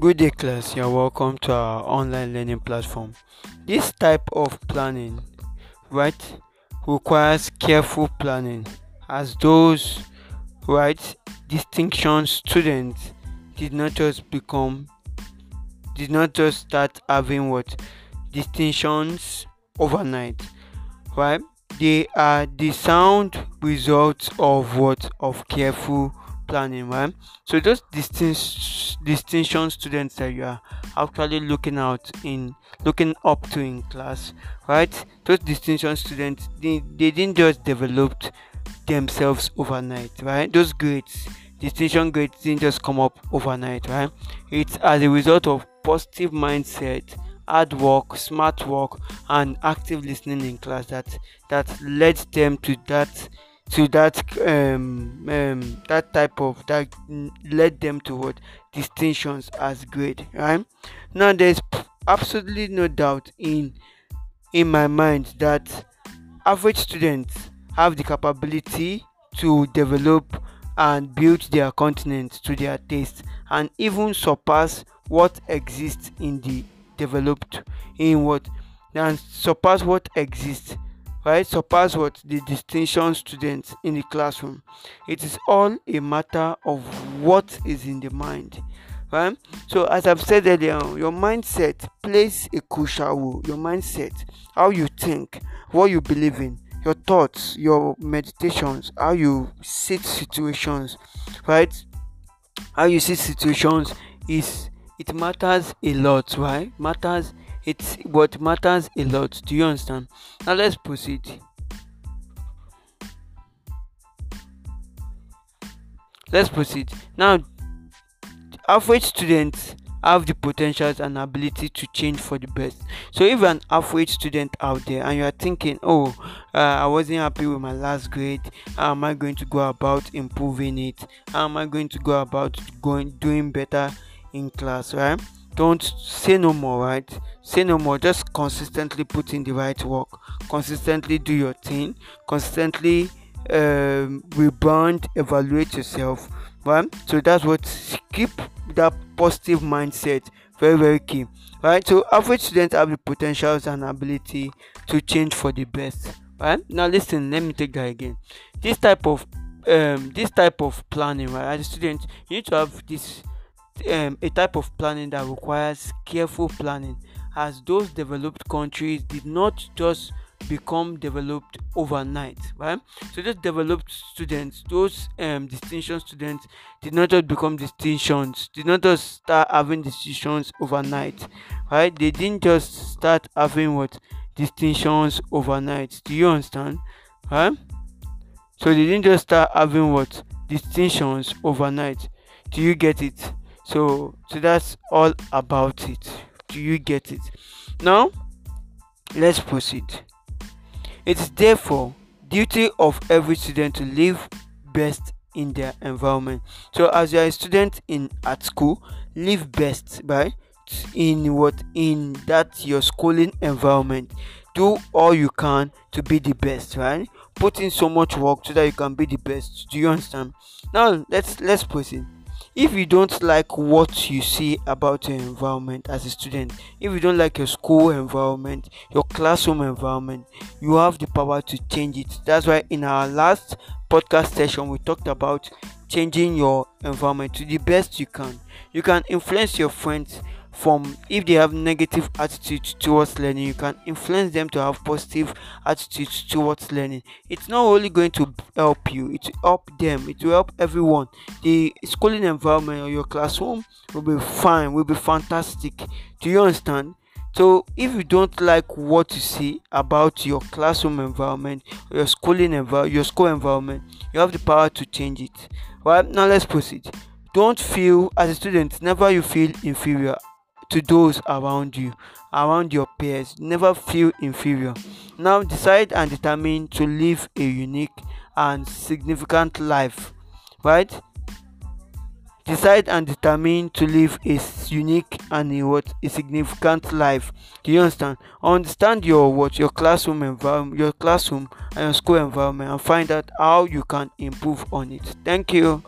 Good day, class. You're welcome to our online learning platform. This type of planning, right, requires careful planning, as those, right, distinction students did not just become, did not just start having what distinctions overnight, right? They are the sound results of what of careful planning, right? So those distinct distinction students that you are actually looking out in looking up to in class, right? Those distinction students they, they didn't just develop themselves overnight, right? Those grades, distinction grades didn't just come up overnight, right? It's as a result of positive mindset hard work smart work and active listening in class that that led them to that to that um, um that type of that led them to what distinctions as grade right? Now there's absolutely no doubt in in my mind that average students have the capability to develop and build their continent to their taste and even surpass what exists in the developed in what and surpass what exists right surpass what the distinction students in the classroom. It is all a matter of what is in the mind right? So as i've said earlier your mindset plays a crucial role. Your mindset how you think what you believe in your thoughts your meditations how you see situations right? How you see situations is it matters a lot right? Matters it's what matters a lot do you understand? Now let's proceed. Let's proceed. Now average students have the potentials and ability to change for the best. So if an average student out there and you are thinking oh uh, i wasn't happy with my last grade. How am i going to go about improving it? How am i going to go about going doing better in class? Right don't say no more right? Say no more. Just consistently put in the right work. Consistently do your thing. Consistently um, rebound evaluate yourself. Right so that's what keep that positive mindset. Very very key. Right? So average students have the potentials and ability to change for the best. Right? Now listen let me take that again. This type of um this type of planning right? As a student you need to have this um, a type of planning that requires careful planning as those developed countries did not just become developed overnight right? So those developed students those um, distinction students did not just become distinctions did not just start having distinctions overnight right? They didn't just start having what? Distinctions overnight. Do you understand? Right? So they didn't just start having what? Distinctions overnight. Do you get it so so that's all about it. Do you get it? Now let's proceed. It is therefore duty of every student to live best in their environment. So as you are a student in at school live best right? In what? In that your schooling environment. Do all you can to be the best right? Put in so much work so that you can be the best. Do you understand? Now let's let's proceed if you don't like what you see about your environment as a student if you don't like your school environment your classroom environment you have the power to change it. That's why in our last podcast session we talked about changing your environment to the best you can. You can influence your friends from if they have negative attitude towards learning you can influence them to have positive attitude towards learning. It's not only going to help you it will help them it will help everyone. The schooling environment or your classroom will be fine will be fantastic. Do you understand? So if you don't like what you see about your classroom environment your schooling environment your school environment you have the power to change it. Right now let's proceed. Don't feel as a student never you feel inferior to those around you, around your peers. Never feel inferior. Now decide and determine to live a unique and significant life. Right? Decide and determine to live a unique and a what a significant life. Do you understand? Understand your what your classroom environment, your classroom and your school environment, and find out how you can improve on it. Thank you.